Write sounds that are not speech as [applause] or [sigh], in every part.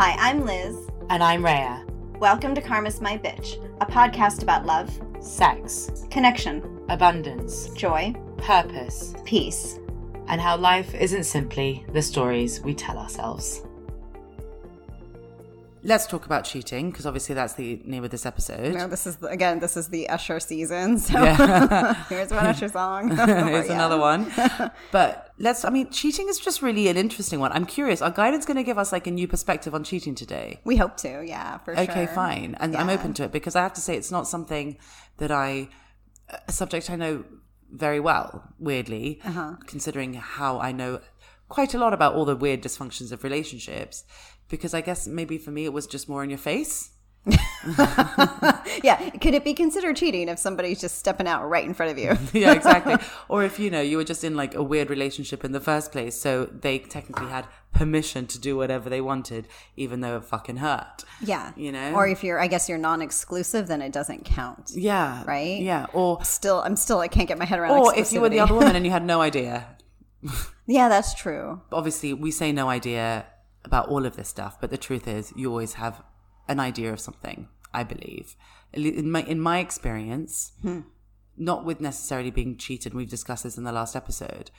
Hi, I'm Liz. And I'm Rhea. Welcome to Karma's My Bitch, a podcast about love, Sex, connection, abundance, joy, purpose, peace. and how life isn't simply the stories we tell ourselves. Let's talk about cheating because obviously that's the name of this episode. No, this is the, again, this is the Usher season. So Yeah. [laughs] here's one Usher song. [laughs] Here's Yeah. another one. [laughs] But let's, I mean, cheating is just really an interesting one. I'm curious. Are guidance going to give us like a new perspective on cheating today? We hope to, yeah, for sure. Okay, fine. And I'm open to it because I have to say it's not something that I, a subject I know very well, weirdly, Uh-huh. considering how I know quite a lot about all the weird dysfunctions of relationships. Because I guess maybe for me it was just more in your face. [laughs] Yeah, could it be considered cheating if somebody's just stepping out right in front of you? [laughs] yeah, exactly. [laughs] or if you know you were just in like a weird relationship in the first place, so they technically had permission to do whatever they wanted, even though it fucking hurt. Yeah. You know? Or if you're, I guess you're non exclusive, then it doesn't count. Yeah, Right? Yeah, or Still, I'm still, I can't get my head around or if you were the other woman and you had no idea. Yeah, that's true. obviously we say no idea about all of this stuff but the truth is you always have an idea of something i believe. In my in my experience hmm. not with necessarily being cheated we've discussed this in the last episode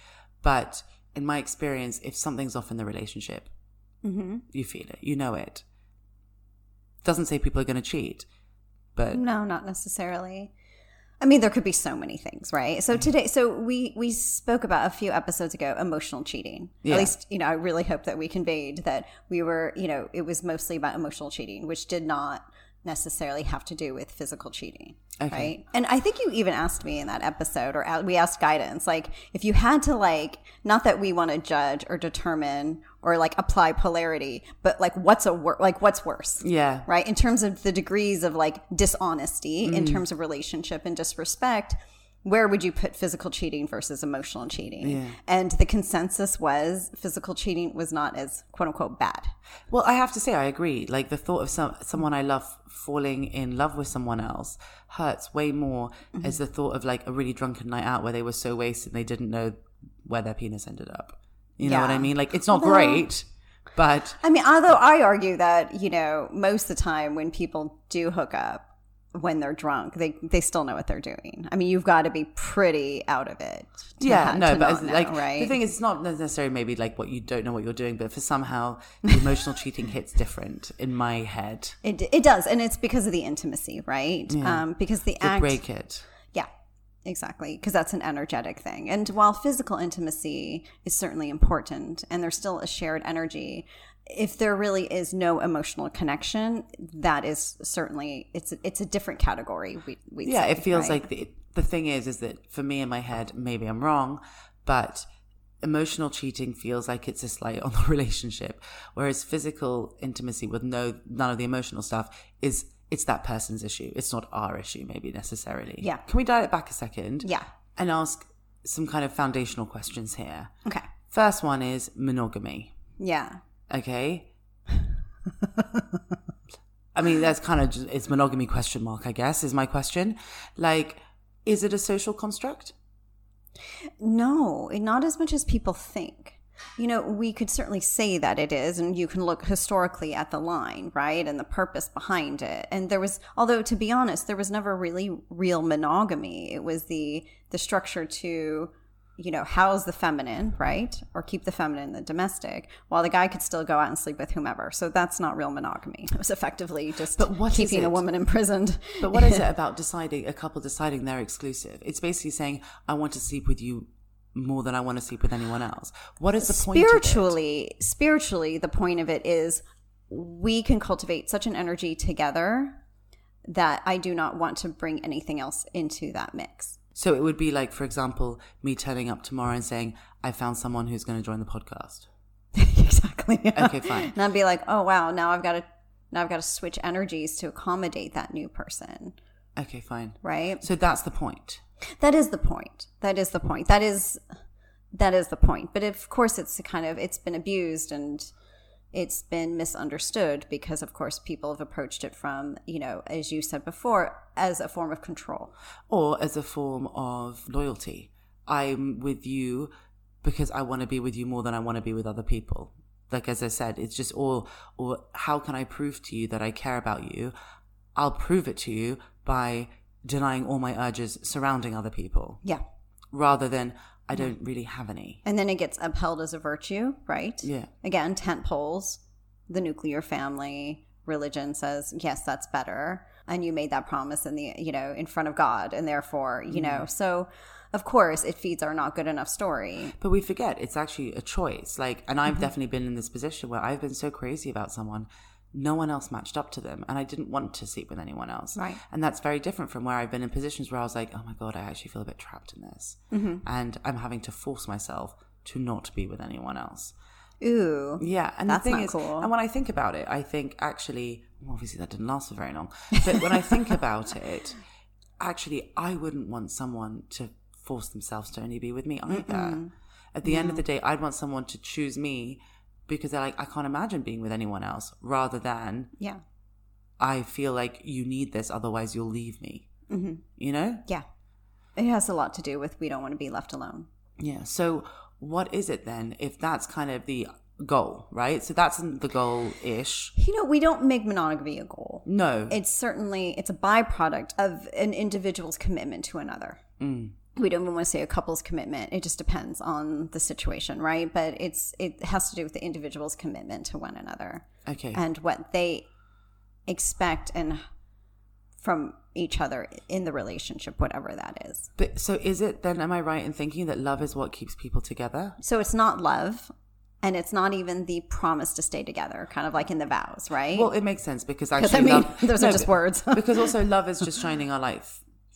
but in my experience if something's off in the relationship mm-hmm. you feel it you know it. Doesn't say people are going to cheat but No, not necessarily. I mean, there could be so many things, right? So mm-hmm. today, so we we spoke about a few episodes ago emotional cheating. Yeah. At least, you know, I really hope that we conveyed that we were, you know, it was mostly about emotional cheating, which did not necessarily have to do with physical cheating, Okay. right? And I think you even asked me in that episode, or we asked guidance, like if you had to, like, not that we want to judge or determine or like apply polarity, but like what's a wor- like what's worse? yeah right? In terms of the degrees of like dishonesty, in terms of relationship and disrespect, where would you put physical cheating versus emotional cheating? And the consensus was physical cheating was not as quote unquote bad. Well, I have to say, I agree. Like the thought of some someone I love falling in love with someone else hurts way more Mm-hmm. as the thought of like a really drunken night out where they were so wasted they didn't know where their penis ended up. You know what I mean? Like it's not great, but I mean, although I argue that, you know, most of the time when people do hook up, when they're drunk, they they still know what they're doing. I mean, you've got to be pretty out of it. yeah, no, but know, like right? the thing is, it's not necessarily maybe like what you don't know what you're doing, but for somehow the emotional cheating hits different in my head. it it does, and it's because of the intimacy, right? Um, because the To act break it. Exactly. Because that's an energetic thing. And while physical intimacy is certainly important and there's still a shared energy, if there really is no emotional connection, that is certainly it's a, it's a different category. We we yeah it feels like the, the thing is is that for me in my head maybe i'm wrong but emotional cheating feels like it's a slight on the [laughs] relationship whereas physical intimacy with no none of the emotional stuff is it's that person's issue it's not our issue maybe necessarily Yeah. can we dial it back a second yeah. and ask some kind of foundational questions here Okay. first one is monogamy Yeah. okay [laughs] i mean that's kind of just, it's monogamy question mark i guess is my question like is it a social construct No, not as much as people think. You know, we could certainly say that it is, and you can look historically at the line, right, and the purpose behind it. And there was, although to be honest, there was never really real monogamy. It was the the structure to, you know, house the feminine, right, or keep the feminine, the domestic, while the guy could still go out and sleep with whomever. So that's not real monogamy. It was effectively just But what keeping a woman imprisoned. But what is [laughs] it about deciding a couple deciding they're exclusive? It's basically saying I want to sleep with you more than I want to sleep with anyone else. What is the point? spiritually spiritually the point of it is we can cultivate such an energy together that i do not want to bring anything else into that mix So it would be like, for example, me turning up tomorrow and saying I found someone who's going to join the podcast. [laughs] exactly Okay, fine. and i'd be like oh wow now i've got to now i've got to switch energies to accommodate that new person Okay, fine. right So that's the point. That is the point that is the point that is that is the point but of course it's kind of it's been abused and it's been misunderstood because of course people have approached it from you know as you said before as a form of control or as a form of loyalty. I'm with you because I want to be with you more than I want to be with other people. like as I said, it's just all or how can I prove to you that I care about you? I'll prove it to you by denying all my urges surrounding other people Yeah. rather than I don't really have any. And then it gets upheld as a virtue, right? Yeah. Again, tent poles, the nuclear family, religion says, yes, that's better. And you made that promise in the, you know, in front of God. And therefore, you mm. know, so of course it feeds our not good enough story. But we forget it's actually a choice. Like, and I've mm-hmm. definitely been in this position where I've been so crazy about someone, no one else matched up to them, and I didn't want to sleep with anyone else. Right. And that's very different from where I've been in positions where I was like, oh my god, I actually feel a bit trapped in this, Mm-hmm. and I'm having to force myself to not be with anyone else. Ooh. Yeah, and That's the thing is, cool. and when I think about it, I think actually, well, obviously that didn't last for very long. But when I think about it, [laughs] actually, I wouldn't want someone to force themselves to only be with me either. At the end of the day, I'd want someone to choose me because they're like, I can't imagine being with anyone else, rather than Yeah. I feel like you need this, otherwise you'll leave me. Mm-hmm. You know? Yeah. It has a lot to do with we don't want to be left alone. Yeah. So what is it then if that's kind of the goal, right? So that's the goal ish. You know, we don't make monogamy a goal. No. It's certainly it's a byproduct of an individual's commitment to another. We don't even want to say a couple's commitment. It just depends on the situation, right? But it's it has to do with the individual's commitment to one another okay. and what they expect and from each other in the relationship, whatever that is. But so is it then? Am I right in thinking that love is what keeps people together? So it's not love, and it's not even the promise to stay together, kind of like in the vows, right? Well, it makes sense because [laughs] actually, I mean, love, [laughs] those No, are just words. because also [laughs] love is just shining our light,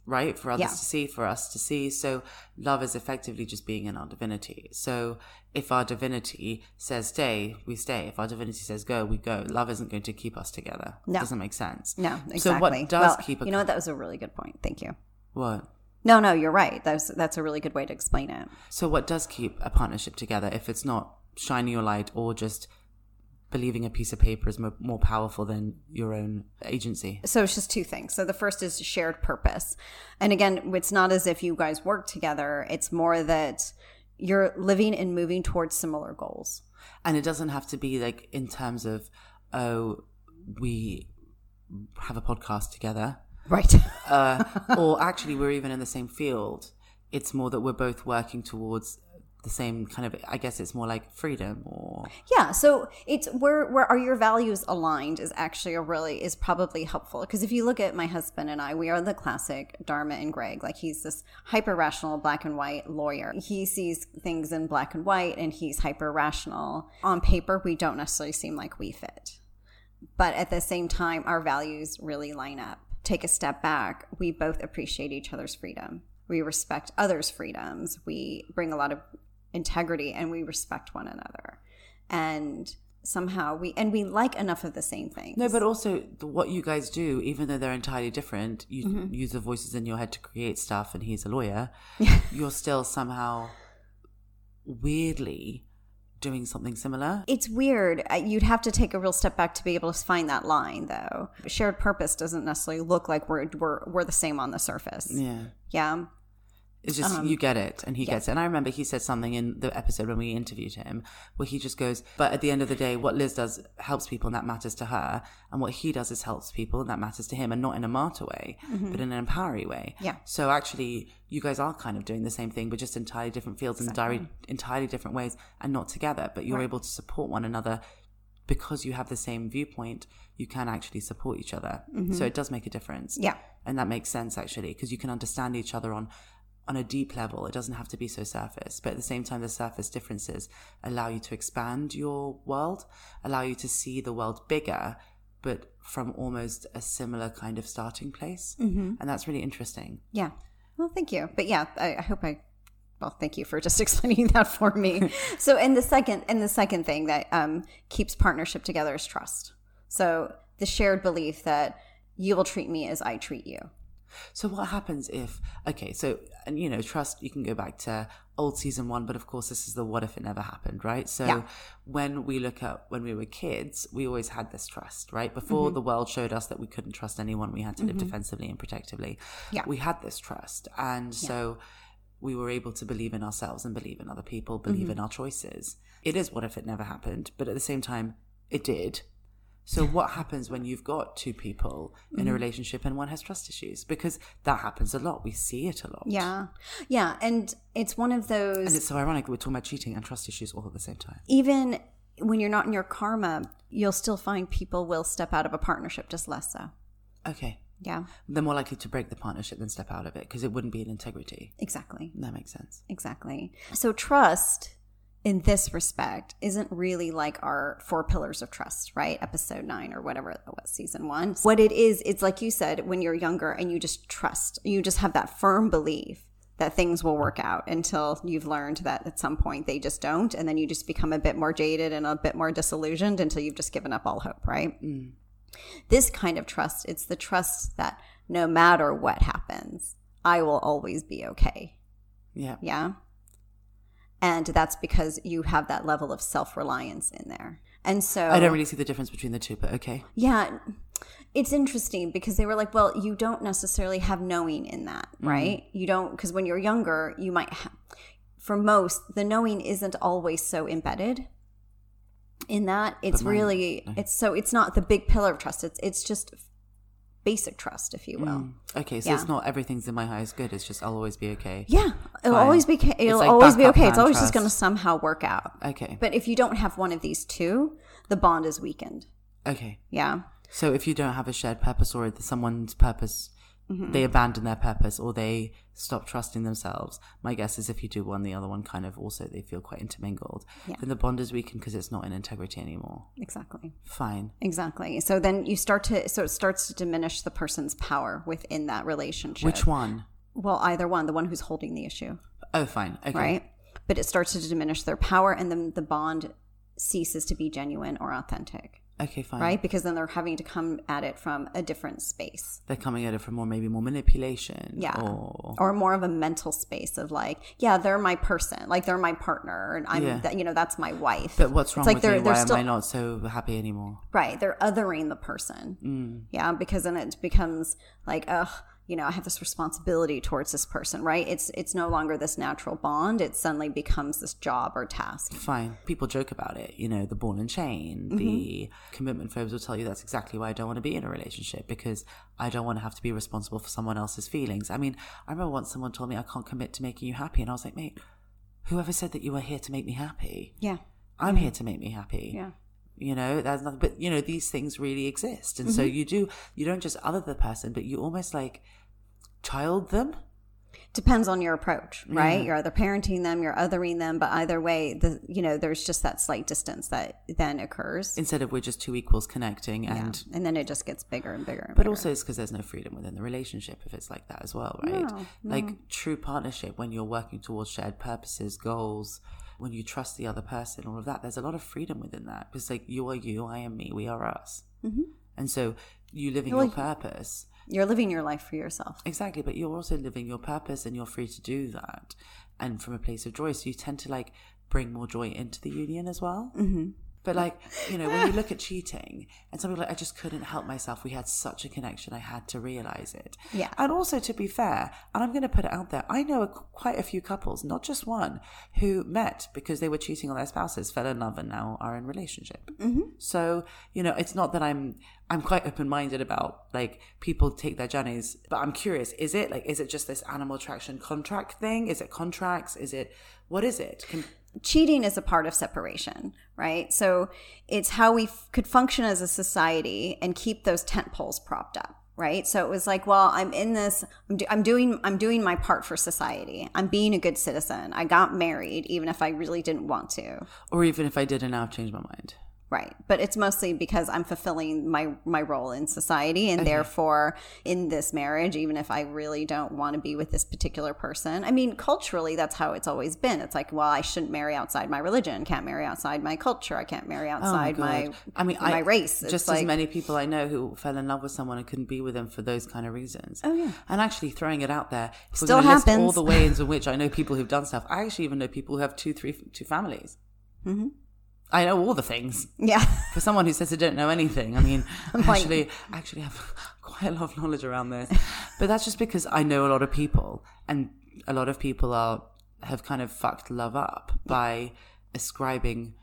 right, for others Yeah. to see, for us to see. So love is effectively just being in our divinity. So if our divinity says stay, we stay. If our divinity says go, we go. Love isn't going to keep us together. No. It doesn't make sense. no, exactly. So what does well, keep a you know what? That was a really good point. Thank you. what? No, no, you're right. That's that's a really good way to explain it. So what does keep a partnership together if it's not shining your light or just believing a piece of paper is mo- more powerful than your own agency? So it's just two things. So the first is shared purpose. And again, it's not as if you guys work together. It's more that you're living and moving towards similar goals. And it doesn't have to be like in terms of, oh, we have a podcast together, Right. uh, [laughs] or actually we're even in the same field. It's more that we're both working towards the same kind of. I guess it's more like freedom, or Yeah, so it's where where are your values aligned is actually a really is probably helpful because if you look at my husband and I, we are the classic Dharma and Greg. Like he's this hyper rational black and white lawyer. He sees things in black and white, and he's hyper rational. On paper, we don't necessarily seem like we fit, but at the same time, our values really line up. Take a step back. We both appreciate each other's freedom. We respect others' freedoms. We bring a lot of integrity and we respect one another. And somehow we and we like enough of the same things. no, but also the, what you guys do, even though they're entirely different, you Mm-hmm. use the voices in your head to create stuff, and he's a lawyer. [laughs] you're still somehow weirdly doing something similar. it's weird. You'd have to take a real step back to be able to find that line, though. Shared purpose doesn't necessarily look like we're we're we're the same on the surface. Yeah. Yeah. It's just Um, you get it, and he gets it. And I remember he said something in the episode when we interviewed him, where he just goes, "But at the end of the day, what Liz does helps people, and that matters to her, and what he does is helps people, and that matters to him, and not in a martyr way, but in an empowering way." Mm-hmm. Yeah. So actually, you guys are kind of doing the same thing, but just entirely different fields and entirely, entirely different ways, and not together. But you're able to support one another because you have the same viewpoint. You can actually support each other, so it does make a difference Mm-hmm. Yeah. and that makes sense actually because you can understand each other on on a deep level it doesn't have to be so surface but at the same time the surface differences allow you to expand your world allow you to see the world bigger but from almost a similar kind of starting place mm-hmm. and that's really interesting Yeah. Well, thank you. But yeah, I, I hope I. Well, thank you for just [laughs] explaining that for me. [laughs] so, and the second, and the second thing that um, keeps partnership together is trust. So, the shared belief that you will treat me as I treat you. So what happens if okay, so and you know, trust you can go back to old season one, but of course this is the what if it never happened, right? So Yeah. when we look at when we were kids, we always had this trust, right? Before Mm-hmm. the world showed us that we couldn't trust anyone, we had to live defensively and protectively. Yeah. We had this trust. And so we were able to believe in ourselves and believe in other people, believe in our choices. It is what if it never happened, but at the same time, it did. So what happens when you've got two people in a mm-hmm. relationship and one has trust issues? Because that happens a lot. We see it a lot. Yeah. Yeah. And it's one of those. And it's so ironic we're talking about cheating and trust issues all at the same time. even when you're not in your karma, you'll still find people will step out of a partnership, just less so. Okay. Yeah, They're more likely to break the partnership than step out of it because it wouldn't be an integrity. exactly. That makes sense. Exactly. So, trust in this respect isn't really like our four pillars of trust, right? Episode nine or whatever it was, season one. What it is, it's like you said, when you're younger and you just trust, you just have that firm belief that things will work out until you've learned that at some point they just don't. And then you just become a bit more jaded and a bit more disillusioned until you've just given up all hope, right? Mm. This kind of trust, it's the trust that no matter what happens, I will always be okay. Yeah. Yeah. And that's because you have that level of self reliance in there. And so I don't really see the difference between the two, but okay. yeah, it's interesting because they were like, well, you don't necessarily have knowing in that, mm-hmm. right? You don't, because when you're younger, you might, ha- for most, the knowing isn't always so embedded in that. It's mine- really, it's so, it's not the big pillar of trust. It's, it's just basic trust, if you will. Hmm. Okay, so Yeah. it's not everything's in my highest good. It's just I'll always be okay. Yeah. It'll Fine. always be, it'll like always be okay. It's always just going to somehow work out. Okay. But if you don't have one of these two, the bond is weakened. Okay. Yeah. So if you don't have a shared purpose or someone's purpose, Mm-hmm. they abandon their purpose or they stop trusting themselves. My guess is if you do one, the other one kind of also they feel quite intermingled. Yeah. Then the bond is weakened because it's not in integrity anymore. Exactly. Fine. Exactly. So then you start to, so it starts to diminish the person's power within that relationship. Which one? Well, either one, the one who's holding the issue, Oh, fine. Okay. right? But it starts to diminish their power and then the bond ceases to be genuine or authentic, Okay, fine. right? Because then they're having to come at it from a different space. They're coming at it from more maybe more manipulation. Yeah. Or Or more of a mental space of like, yeah, they're my person, like they're my partner, and I'm, Yeah. that, you know, that's my wife. but what's wrong it's like with they're, me? they're Why still, am I not so happy anymore? Right. They're othering the person. Mm. Yeah. Because then it becomes like, ugh, you know, I have this responsibility towards this person, right? It's it's no longer this natural bond. It suddenly becomes this job or task. Fine. People joke about it. You know, the ball and chain, Mm-hmm. the commitment phobes will tell you that's exactly why I don't want to be in a relationship because I don't want to have to be responsible for someone else's feelings. I mean, I remember once someone told me I can't commit to making you happy. And I was like, mate, whoever said that you were here to make me happy? Yeah. I'm here to make me happy. Yeah. You know, there's nothing, but you know, these things really exist. And so Mm-hmm. you do, you don't just other the person, but you almost like child them. Depends on your approach, right? You're either parenting them, you're othering them, but either way, the you know, there's just that slight distance that then occurs. Instead of we're just two equals connecting and and then it just gets bigger and bigger and But bigger. also, it's because there's no freedom within the relationship if it's like that as well, right? Like true partnership, when you're working towards shared purposes, goals, when you trust the other person, all of that, there's a lot of freedom within that. Because, like, you are you, I am me, we are us. Mm-hmm. And so, you living your purpose. You're living your life for yourself. Exactly, but you're also living your purpose and you're free to do that. And from a place of joy. So, you tend to like bring more joy into the union as well. Mm-hmm. But like, you know, when you look at [laughs] cheating, and some people like, I just couldn't help myself. We had such a connection, I had to realize it. Yeah. And also, to be fair, and I'm going to put it out there, I know a, quite a few couples, not just one, who met because they were cheating on their spouses, fell in love, and now are in relationship. Mm-hmm. So, you know, it's not that I'm I'm quite open minded about like people take their journeys, but I'm curious: is it like is it just this animal attraction contract thing? Is it contracts? Is it what is it? Can, cheating is a part of separation, right? So it's how we f- could function as a society and keep those tent poles propped up, right? So it was like, well, I'm in this, I'm, do- I'm doing, I'm doing my part for society. I'm being a good citizen. I got married, even if I really didn't want to, or even if I did and now I've changed my mind. Right? But it's mostly because I'm fulfilling my my role in society, and therefore in this marriage, even if I really don't want to be with this particular person. I mean, culturally, that's how it's always been. It's like, well, I shouldn't marry outside my religion, can't marry outside my culture, I can't marry outside my, Oh God. I mean, my I, race. It's Just like, as many people I know who fell in love with someone and couldn't be with them for those kind of reasons. Oh, yeah. And actually throwing it out there, Still gonna all the ways in which I know people who've done stuff. I actually even know people who have two, three, two families. Mm-hmm. I know all the things. yeah, For someone who says they don't know anything, I mean, [laughs] I actually, I actually have [laughs] quite a lot of knowledge around this. But that's just because I know a lot of people, and a lot of people are have kind of fucked love up by ascribing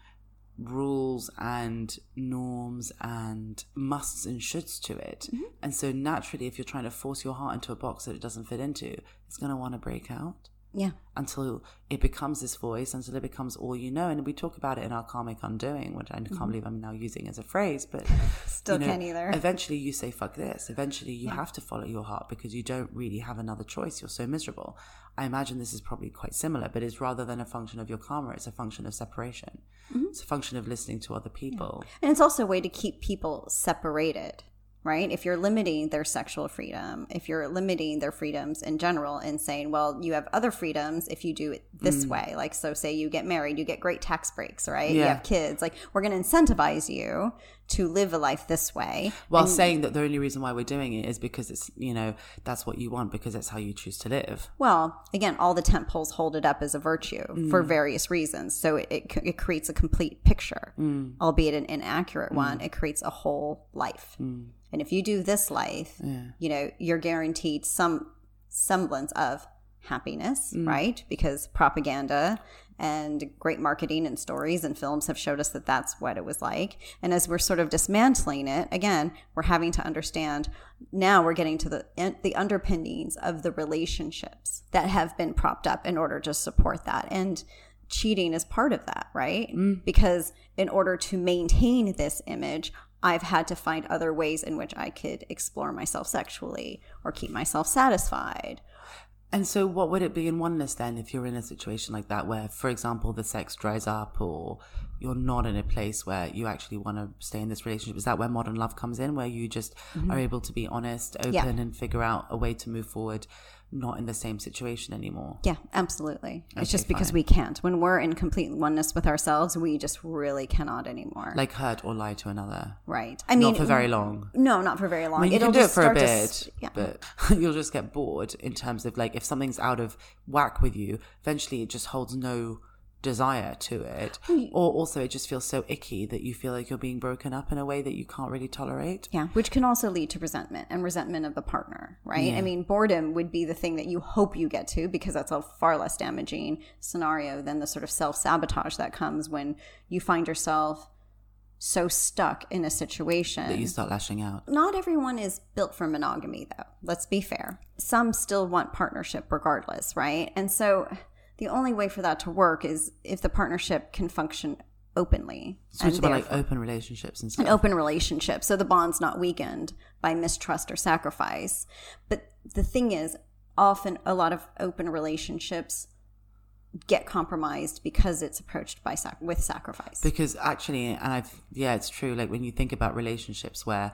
rules and norms and musts and shoulds to it. Mm-hmm. And so naturally if you're trying to force your heart into a box that it doesn't fit into, it's going to want to break out Yeah. until it becomes this voice, until it becomes all you know. And we talk about it in our karmic undoing, which I can't believe I'm now using as a phrase, but Mm-hmm. Still you know, can't either. Eventually, you say "fuck this." Eventually, you have to follow your heart because you don't really have another choice. You're so miserable. I imagine this is probably quite similar, but it's rather than a function of your karma, it's a function of separation. Mm-hmm. It's a function of listening to other people. And it's also a way to keep people separated, right? If you're limiting their sexual freedom, if you're limiting their freedoms in general and saying, well, you have other freedoms if you do it this mm. way. Like, so say you get married, you get great tax breaks, right? You have kids. Like, we're going to incentivize you to live a life this way. While saying that the only reason why we're doing it is because it's you know that's what you want because that's how you choose to live. Well, again, all the tent poles hold it up as a virtue for mm. various reasons. So it, it, it creates a complete picture, mm. albeit an inaccurate mm. one. It creates a whole life. And if you do this life, you know, you're guaranteed some semblance of happiness, right? Because propaganda and great marketing and stories and films have showed us that that's what it was like. And as we're sort of dismantling it, again, we're having to understand now we're getting to the the underpinnings of the relationships that have been propped up in order to support that. And cheating is part of that, right? Mm-hmm. Because in order to maintain this image, I've had to find other ways in which I could explore myself sexually or keep myself satisfied. And so, what would it be in oneness then if you're in a situation like that where, for example, the sex dries up or you're not in a place where you actually want to stay in this relationship? Is that where modern love comes in, where you just mm-hmm. are able to be honest, open, Yeah. and figure out a way to move forward, not in the same situation anymore? Yeah, absolutely. It's Okay, just because fine. we can't. When we're in complete oneness with ourselves, we just really cannot anymore. Like hurt or lie to another. right. I mean, not for very long. No, not for very long. I mean, you It'll can do it for a start to bit, yeah. but [laughs] you'll just get bored in terms of like if something's out of whack with you, eventually it just holds no desire to it. Or also it just feels so icky that you feel like you're being broken up in a way that you can't really tolerate. Yeah, which can also lead to resentment and resentment of the partner, right? I mean, boredom would be the thing that you hope you get to because that's a far less damaging scenario than the sort of self sabotage that comes when you find yourself so stuck in a situation. That you start lashing out. Not everyone is built for monogamy, though. Let's be fair. Some still want partnership regardless, right? And so the only way for that to work is if the partnership can function openly. So it's about like open relationships and stuff. an open relationship so the bond's not weakened by mistrust or sacrifice but the thing is often a lot of open relationships get compromised because it's approached by sac- with sacrifice Because actually, and I've, yeah, it's true. Like when you think about relationships where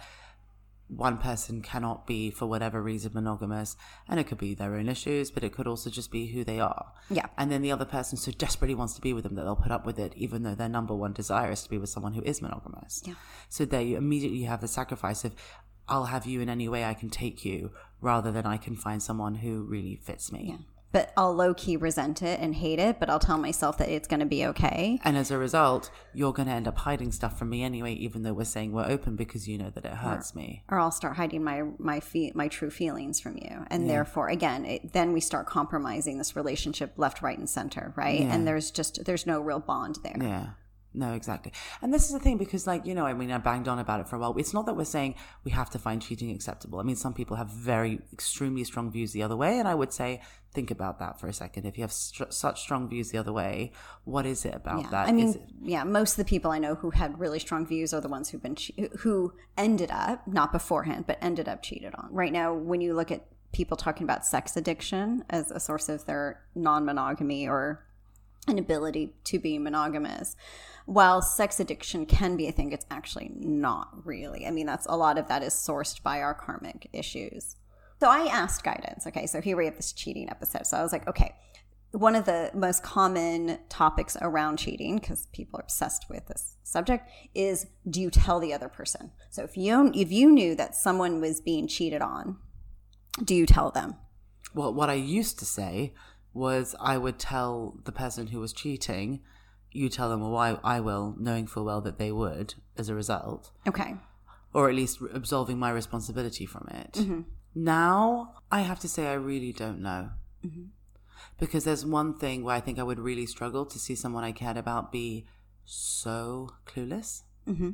one person cannot be, for whatever reason, monogamous, and it could be their own issues, but it could also just be who they are. Yeah. And then the other person so desperately wants to be with them that they'll put up with it, even though their number one desire is to be with someone who is monogamous. Yeah. So there you immediately have the sacrifice of, I'll have you in any way I can take you, rather than I can find someone who really fits me. But i'll low-key resent it and hate it but i'll tell myself that it's going to be okay And as a result, you're going to end up hiding stuff from me anyway, even though we're saying we're open because you know that it hurts me. or I'll start hiding my my fe- my true feelings from you, and therefore, again, it, then we start compromising this relationship left, right, and center, right? And there's just there's no real bond there. Yeah. No, exactly. And this is the thing because, like, you know, I mean, I banged on about it for a while. It's not that we're saying we have to find cheating acceptable. I mean, some people have very extremely strong views the other way. And I would say, think about that for a second. If you have str- such strong views the other way, what is it about Yeah. that? I mean, Is it- yeah, most of the people I know who had really strong views are the ones who've been che- who ended up not beforehand, but ended up cheated on. Right now, when you look at people talking about sex addiction as a source of their non-monogamy or inability to be monogamous, while sex addiction can be a thing, it's actually not really. I mean, that's a lot of that is sourced by our karmic issues. So I asked guidance. Okay, so here we have this cheating episode. So I was like, okay, one of the most common topics around cheating, because people are obsessed with this subject, is do you tell the other person? So if you if you knew that someone was being cheated on, do you tell them? well, what I used to say was I would tell the person who was cheating, you tell them, well, I, I will, knowing full well that they would as a result. Okay. or at least absolving my responsibility from it. Mm-hmm. Now, I have to say, I really don't know. because there's one thing where I think I would really struggle to see someone I cared about be so clueless. hmm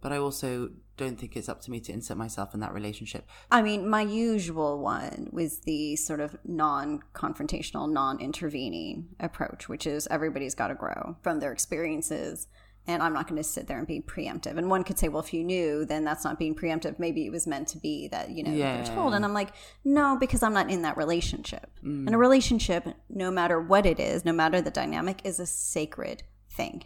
But I also don't think it's up to me to insert myself in that relationship. I mean, my usual one was the sort of non confrontational, non intervening approach, which is everybody's got to grow from their experiences. And I'm not going to sit there and be preemptive. And one could say, well, if you knew, then that's not being preemptive. Maybe it was meant to be that, you know, Yeah. they're told. And I'm like, no, because I'm not in that relationship. Mm. And a relationship, no matter what it is, no matter the dynamic, is a sacred thing.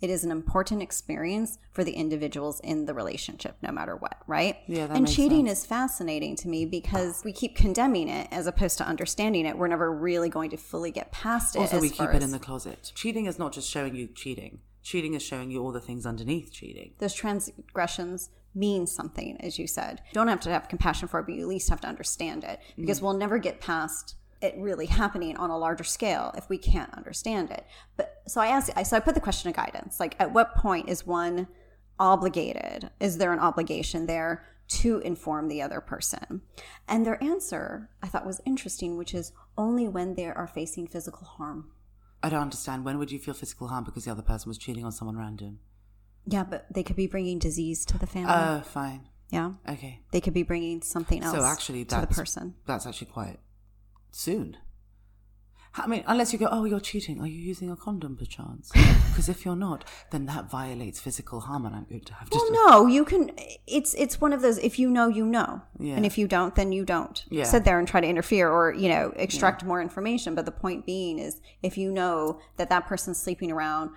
It is an important experience for the individuals in the relationship, no matter what, right? Yeah, that and cheating is fascinating to me because we keep condemning it as opposed to understanding it. We're never really going to fully get past it. Also, as we keep it as- in the closet. Cheating is not just showing you cheating. Cheating is showing you all the things underneath cheating. those transgressions mean something, as you said. You don't have to have compassion for it, but you at least have to understand it mm-hmm. because we'll never get past it really happening on a larger scale if we can't understand it. But so I asked, I so I put the question of guidance, like at what point is one obligated? Is there an obligation there to inform the other person? And their answer I thought was interesting, which is only when they are facing physical harm. I don't understand. When would you feel physical harm because the other person was cheating on someone random? Yeah, but they could be bringing disease to the family. Uh, fine. yeah. Okay. they could be bringing something else So actually, to the person. That's actually quite soon. I mean, unless you go, oh, you're cheating. Are you using a condom, perchance? [laughs] Because if you're not, then that violates physical harm, and I'm going to have to. Well, no, you can. It's it's one of those. If you know, you know, Yeah. and if you don't, then you don't. Yeah. Sit there and try to interfere or you know extract more information. But the point being is, if you know that that person's sleeping around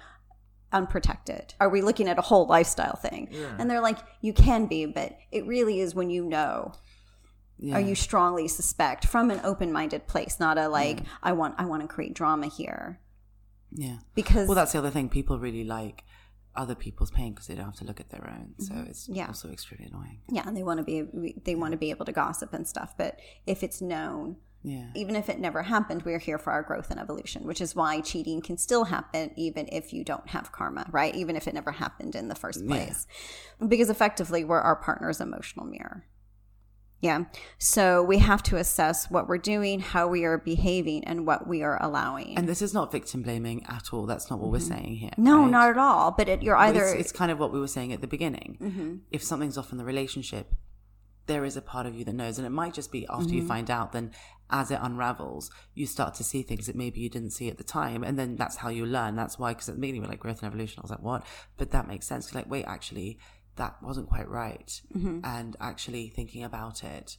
unprotected, are we looking at a whole lifestyle thing? And they're like, you can be, but it really is when you know. Yeah. Or you strongly suspect from an open-minded place, not a like, I want, I want to create drama here, yeah. because Well, that's the other thing. People really like other people's pain because they don't have to look at their own. So it's Mm-hmm. Yeah. also extremely annoying. yeah and they want to be they want to be able to gossip and stuff but if it's known Yeah. even if it never happened we're here for our growth and evolution which is why cheating can still happen even if you don't have karma right even if it never happened in the first place because effectively we're our partner's emotional mirror yeah so we have to assess what we're doing how we are behaving and what we are allowing And this is not victim blaming at all. That's not what we're saying here. Mm-hmm. no right? not at all but it, you're either It's, it's kind of what we were saying at the beginning. Mm-hmm. If something's off in the relationship, there is a part of you that knows, and it might just be after Mm-hmm. you find out. Then, as it unravels, you start to see things that maybe you didn't see at the time, and then that's how you learn. That's why, because at the beginning we're like growth and evolution. I was like, what? But that makes sense. like, wait, actually, that wasn't quite right. Mm-hmm. And actually, thinking about it,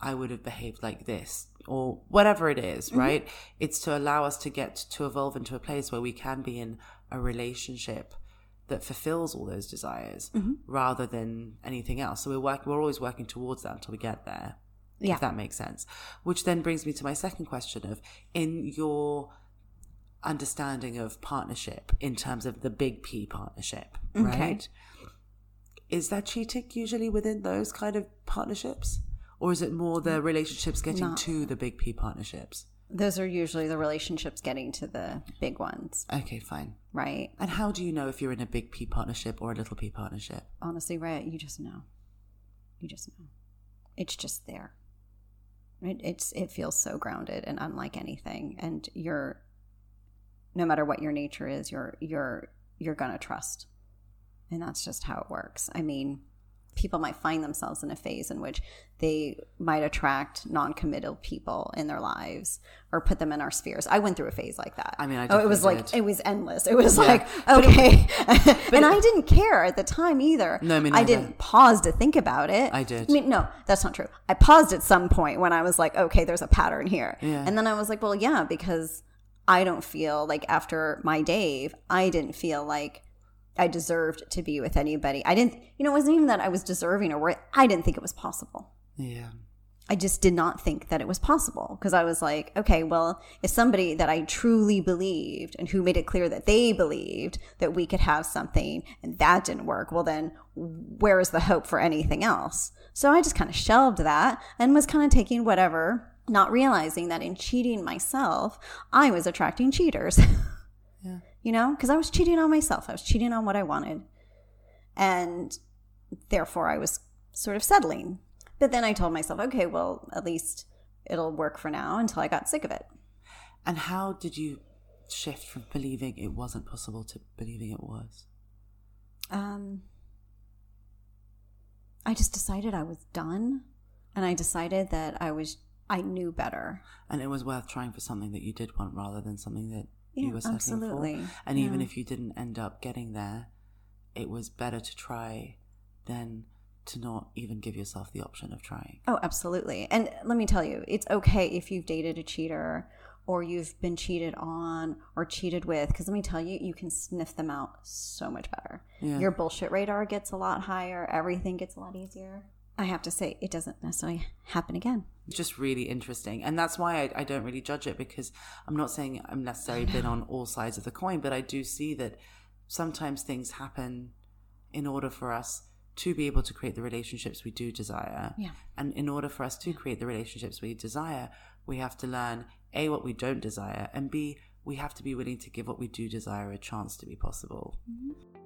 I would have behaved like this or whatever it is, Mm-hmm. right? It's to allow us to get to evolve into a place where we can be in a relationship that fulfills all those desires Mm-hmm. rather than anything else. So we're working, we're always working towards that until we get there. Yeah. If that makes sense. Which then brings me to my second question of in your understanding of partnership in terms of the big P partnership, right? Is that cheating usually within those kind of partnerships? Or is it more the relationships getting to the big P partnerships? those are usually the relationships getting to the big ones Okay, fine. right And how do you know if you're in a big P partnership or a little P partnership? honestly, right? You just know. You just know. It's just there. It, it's it feels so grounded and unlike anything, and you're no matter what your nature is, you're you're you're gonna trust, and that's just how it works. I mean, people might find themselves in a phase in which they might attract non-committal people in their lives or put them in our spheres. I went through a phase like that. I mean, I oh, it was definitely like it was endless. It was like [laughs] okay, [laughs] and I didn't care at the time either. No, I neither. didn't pause to think about it. I did. I mean, no, that's not true. I paused at some point when I was like, okay, there's a pattern here, Yeah. and then I was like, well, yeah, because I don't feel like after my Dave, I didn't feel like I deserved to be with anybody. I didn't, you know, it wasn't even that I was deserving or worth. I didn't think it was possible. Yeah. I just did not think that it was possible because I was like, okay, well, if somebody that I truly believed and who made it clear that they believed that we could have something and that didn't work, well, then where is the hope for anything else? So I just kind of shelved that and was kind of taking whatever, not realizing that in cheating myself, I was attracting cheaters. [laughs] You know, because I was cheating on myself, I was cheating on what I wanted. And therefore, I was sort of settling. But then I told myself, okay, well, at least it'll work for now until I got sick of it. And how did you shift from believing it wasn't possible to believing it was? Um, I just decided I was done, and I decided that I was I knew better. And it was worth trying for something that you did want rather than something that Yeah, you were settling absolutely. for. And even if you didn't end up getting there, it was better to try than to not even give yourself the option of trying. Oh, absolutely. And let me tell you, it's okay if you've dated a cheater or you've been cheated on or cheated with, because let me tell you, you can sniff them out so much better. Yeah. Your bullshit radar gets a lot higher, everything gets a lot easier. I have to say, it doesn't necessarily happen again. It's just really interesting. And that's why I, I don't really judge it because i'm not saying i'm necessarily been on all sides of the coin but i do see that sometimes things happen in order for us to be able to create the relationships we do desire. Yeah. and in order for us to create the relationships we desire we have to learn a what we don't desire and b we have to be willing to give what we do desire a chance to be possible mm-hmm.